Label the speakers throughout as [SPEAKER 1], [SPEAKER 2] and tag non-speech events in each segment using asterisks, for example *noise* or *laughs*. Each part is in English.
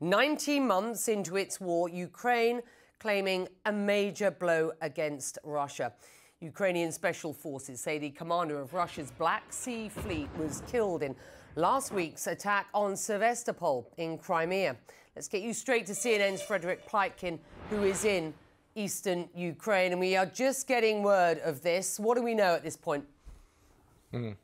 [SPEAKER 1] 19 months into its war, Ukraine claiming a major blow against Russia. Ukrainian special forces say the commander of Russia's Black Sea Fleet was killed in last week's attack on Sevastopol in Crimea. Let's get you straight to CNN's Frederick Pleitgen, who is in eastern Ukraine. And we are just getting word of this. What do we know at this point?
[SPEAKER 2] Mm.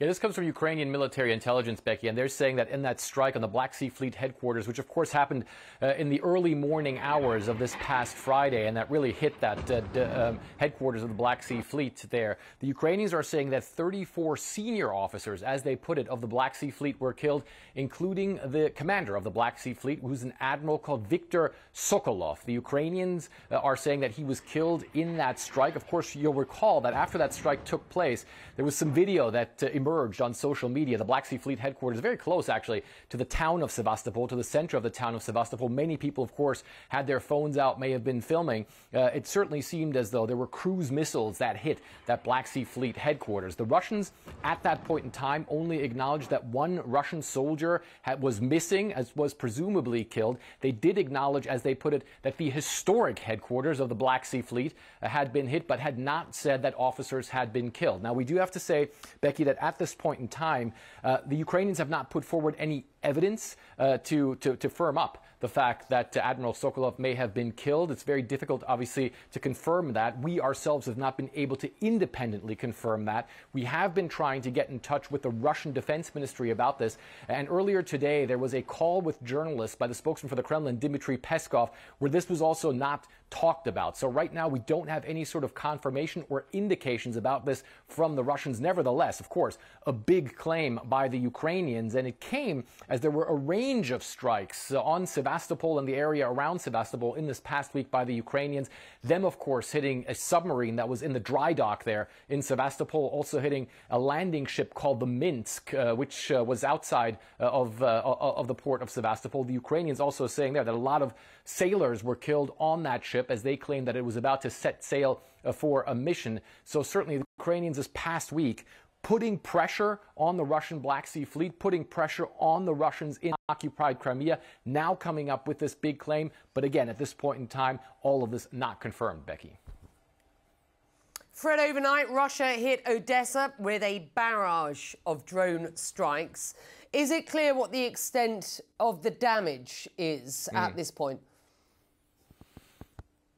[SPEAKER 2] Yeah, this comes from Ukrainian military intelligence, Becky, and they're saying that in that strike on the Black Sea Fleet headquarters, which of course happened uh, in the early morning hours of this past Friday, and that really hit that uh, um, headquarters of the Black Sea Fleet there, the Ukrainians are saying that 34 senior officers, as they put it, of the Black Sea Fleet were killed, including the commander of the Black Sea Fleet, who's an admiral called Viktor Sokolov. The Ukrainians uh, are saying that he was killed in that strike. Of course, you'll recall that after that strike took place, there was some video that uh, emerged on social media. The Black Sea Fleet headquarters, very close actually to the town of Sevastopol, to the center of the town of Sevastopol. Many people, of course, had their phones out, may have been filming. Uh, it certainly seemed as though there were cruise missiles that hit that Black Sea Fleet headquarters. The Russians, at that point in time, only acknowledged that one Russian soldier had, was missing, as was presumably killed. They did acknowledge, as they put it, that the historic headquarters of the Black Sea Fleet uh, had been hit, but had not said that officers had been killed. Now, we do have to say, Becky, that at at this point in time, uh, the Ukrainians have not put forward any evidence uh, to, to, to firm up the fact that Admiral Sokolov may have been killed. It's very difficult, obviously, to confirm that. We ourselves have not been able to independently confirm that. We have been trying to get in touch with the Russian Defense Ministry about this. And earlier today, there was a call with journalists by the spokesman for the Kremlin, Dmitry Peskov, where this was also not talked about. So right now, we don't have any sort of confirmation or indications about this from the Russians. Nevertheless, of course, a big claim by the Ukrainians, and it came as there were a range of strikes on Sevastopol and the area around Sevastopol in this past week by the Ukrainians. Them, of course, hitting a submarine that was in the dry dock there in Sevastopol, also hitting a landing ship called the Minsk, uh, which uh, was outside uh, of, uh, of the port of Sevastopol. The Ukrainians also saying there that a lot of sailors were killed on that ship as they claimed that it was about to set sail uh, for a mission. So certainly the Ukrainians this past week putting pressure on the Russian Black Sea Fleet, putting pressure on the Russians in occupied Crimea, now coming up with this big claim. But again, at this point in time, all of this not confirmed, Becky.
[SPEAKER 1] Fred, overnight, Russia hit Odessa with a barrage of drone strikes. Is it clear what the extent of the damage is mm. at this point?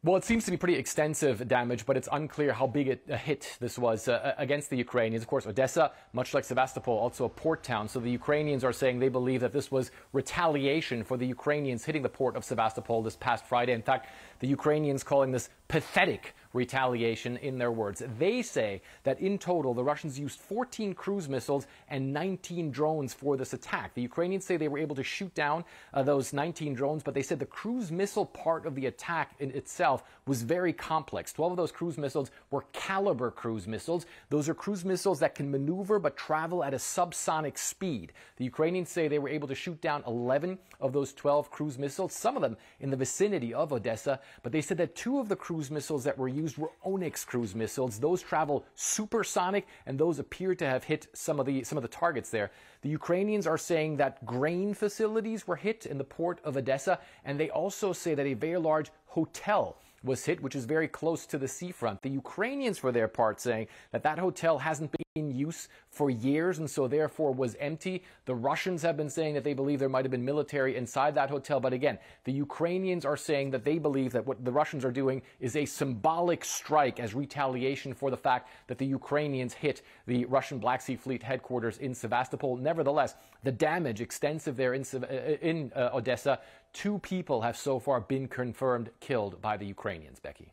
[SPEAKER 2] Well, it seems to be pretty extensive damage, but it's unclear how big a hit this was uh, against the Ukrainians. Of course, Odessa, much like Sevastopol, also a port town. So the Ukrainians are saying they believe that this was retaliation for the Ukrainians hitting the port of Sevastopol this past Friday. In fact, the Ukrainians calling this pathetic retaliation in their words. They say that in total, the Russians used 14 cruise missiles and 19 drones for this attack. The Ukrainians say they were able to shoot down uh, those 19 drones, but they said the cruise missile part of the attack in itself was very complex. 12 of those cruise missiles were Kalibr cruise missiles. Those are cruise missiles that can maneuver but travel at a subsonic speed. The Ukrainians say they were able to shoot down 11 of those 12 cruise missiles, some of them in the vicinity of Odessa, but they said that two of the cruise missiles that were used were Onyx cruise missiles. Those travel supersonic, and those appear to have hit some of the some of the targets there. The Ukrainians are saying that grain facilities were hit in the port of Odessa, and they also say that a very large hotel was hit, which is very close to the seafront. The Ukrainians, for their part, saying that that hotel hasn't been in use for years and so therefore was empty. The Russians have been saying that they believe there might have been military inside that hotel. But again, the Ukrainians are saying that they believe that what the Russians are doing is a symbolic strike as retaliation for the fact that the Ukrainians hit the Russian Black Sea Fleet headquarters in Sevastopol. Nevertheless, the damage extensive there in, uh, in uh, Odessa. Two people have so far been confirmed killed by the Ukrainians, Becky.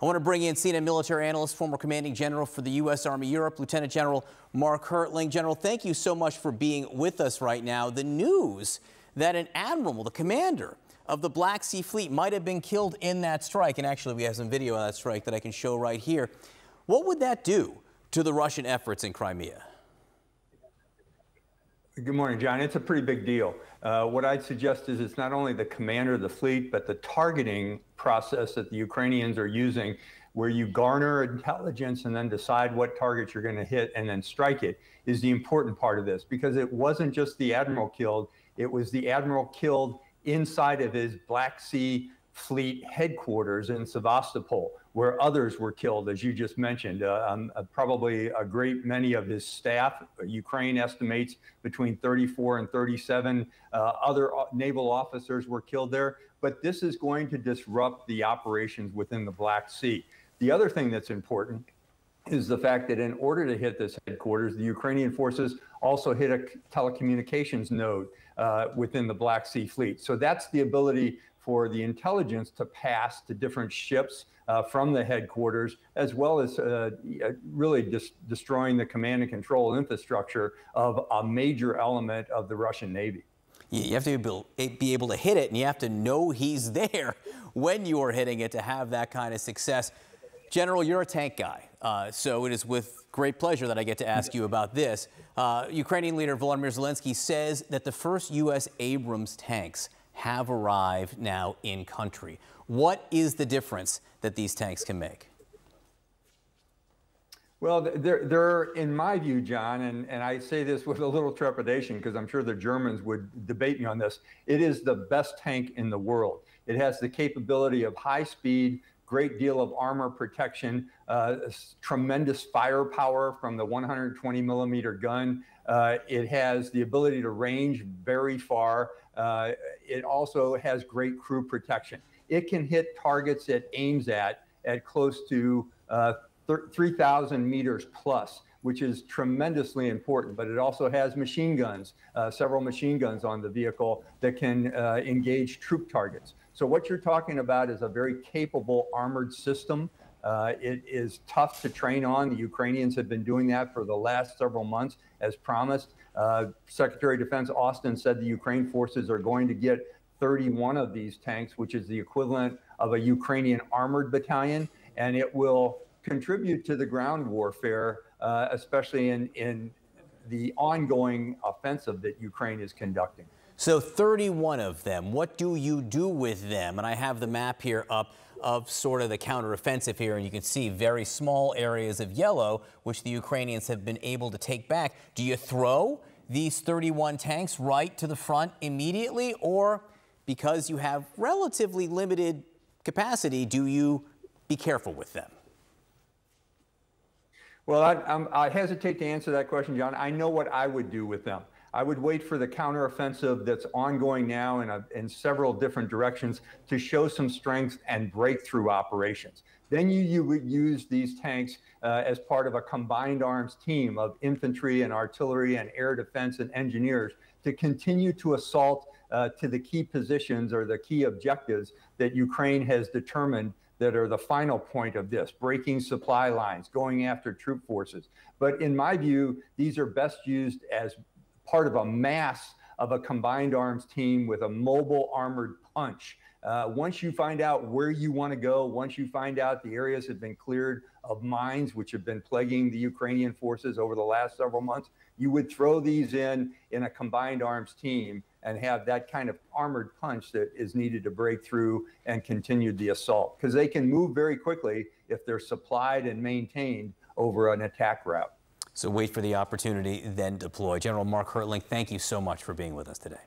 [SPEAKER 3] I want to bring in CNN military analyst, former commanding general for the U.S. Army Europe, Lieutenant General Mark Hertling. General, thank you so much for being with us right now. The news that an admiral, the commander of the Black Sea Fleet, might have been killed in that strike, and actually we have some video of that strike that I can show right here. What would that do to the Russian efforts in Crimea?
[SPEAKER 4] Good morning, John. It's a pretty big deal. Uh, what I'd suggest is it's not only the commander of the fleet, but the targeting process that the Ukrainians are using, where you garner intelligence and then decide what targets you're going to hit and then strike it, is the important part of this because it wasn't just the admiral killed, It was the admiral killed inside of his Black Sea Fleet headquarters in Sevastopol, where others were killed, as you just mentioned. Uh, um, uh, probably a great many of his staff. Ukraine estimates between 34 and 37 uh, other uh, naval officers were killed there. But this is going to disrupt the operations within the Black Sea. The other thing that's important is the fact that in order to hit this headquarters, the Ukrainian forces also hit a telecommunications node uh, within the Black Sea Fleet. So that's the ability for the intelligence to pass to different ships uh, from the headquarters, as well as uh, really dis- destroying the command and control infrastructure of a major element of the Russian Navy.
[SPEAKER 3] You have to be able to hit it, and you have to know he's *laughs* there when you are hitting it to have that kind of success. General, you're a tank guy, uh, so it is with great pleasure that I get to ask you about this. Uh, Ukrainian leader Volodymyr Zelensky says that the first U.S. Abrams tanks have arrived now in country. What is the difference that these tanks can make?
[SPEAKER 4] Well, they're, they're, in my view, John, and, and I say this with a little trepidation because I'm sure the Germans would debate me on this. It is the best tank in the world. It has the capability of high speed, great deal of armor protection, uh, tremendous firepower from the 120 millimeter gun. Uh, it has the ability to range very far. Uh, it also has great crew protection. It can hit targets it aims at at close to uh, 3,000 meters plus, which is tremendously important. But it also has machine guns, uh, several machine guns on the vehicle that can uh, engage troop targets. So what you're talking about is a very capable armored system. Uh, it is tough to train on. The Ukrainians have been doing that for the last several months, as promised. Uh, Secretary of Defense Austin said the Ukraine forces are going to get 31 of these tanks, which is the equivalent of a Ukrainian armored battalion, and it will contribute to the ground warfare, uh, especially in, in the ongoing offensive that Ukraine is conducting.
[SPEAKER 3] So 31 of them, what do you do with them? And I have the map here up of sort of the counteroffensive here, and you can see very small areas of yellow, which the Ukrainians have been able to take back. Do you throw these 31 tanks right to the front immediately, or because you have relatively limited capacity, do you be careful with them?
[SPEAKER 4] Well, I, I, hesitate to answer that question, John. I know what I would do with them. I would wait for the counteroffensive that's ongoing now in, a, in several different directions to show some strength and breakthrough operations. Then you, you would use these tanks uh, as part of a combined arms team of infantry and artillery and air defense and engineers to continue to assault uh, to the key positions or the key objectives that Ukraine has determined that are the final point of this breaking supply lines, going after troop forces. But in my view, these are best used as part of a mass of a combined arms team with a mobile armored punch. Uh, once you find out where you want to go, once you find out the areas have been cleared of mines which have been plaguing the Ukrainian forces over the last several months, you would throw these in in a combined arms team and have that kind of armored punch that is needed to break through and continue the assault because they can move very quickly if they're supplied and maintained over an attack route.
[SPEAKER 3] So wait for the opportunity, then deploy. General Mark Hertling, thank you so much for being with us today.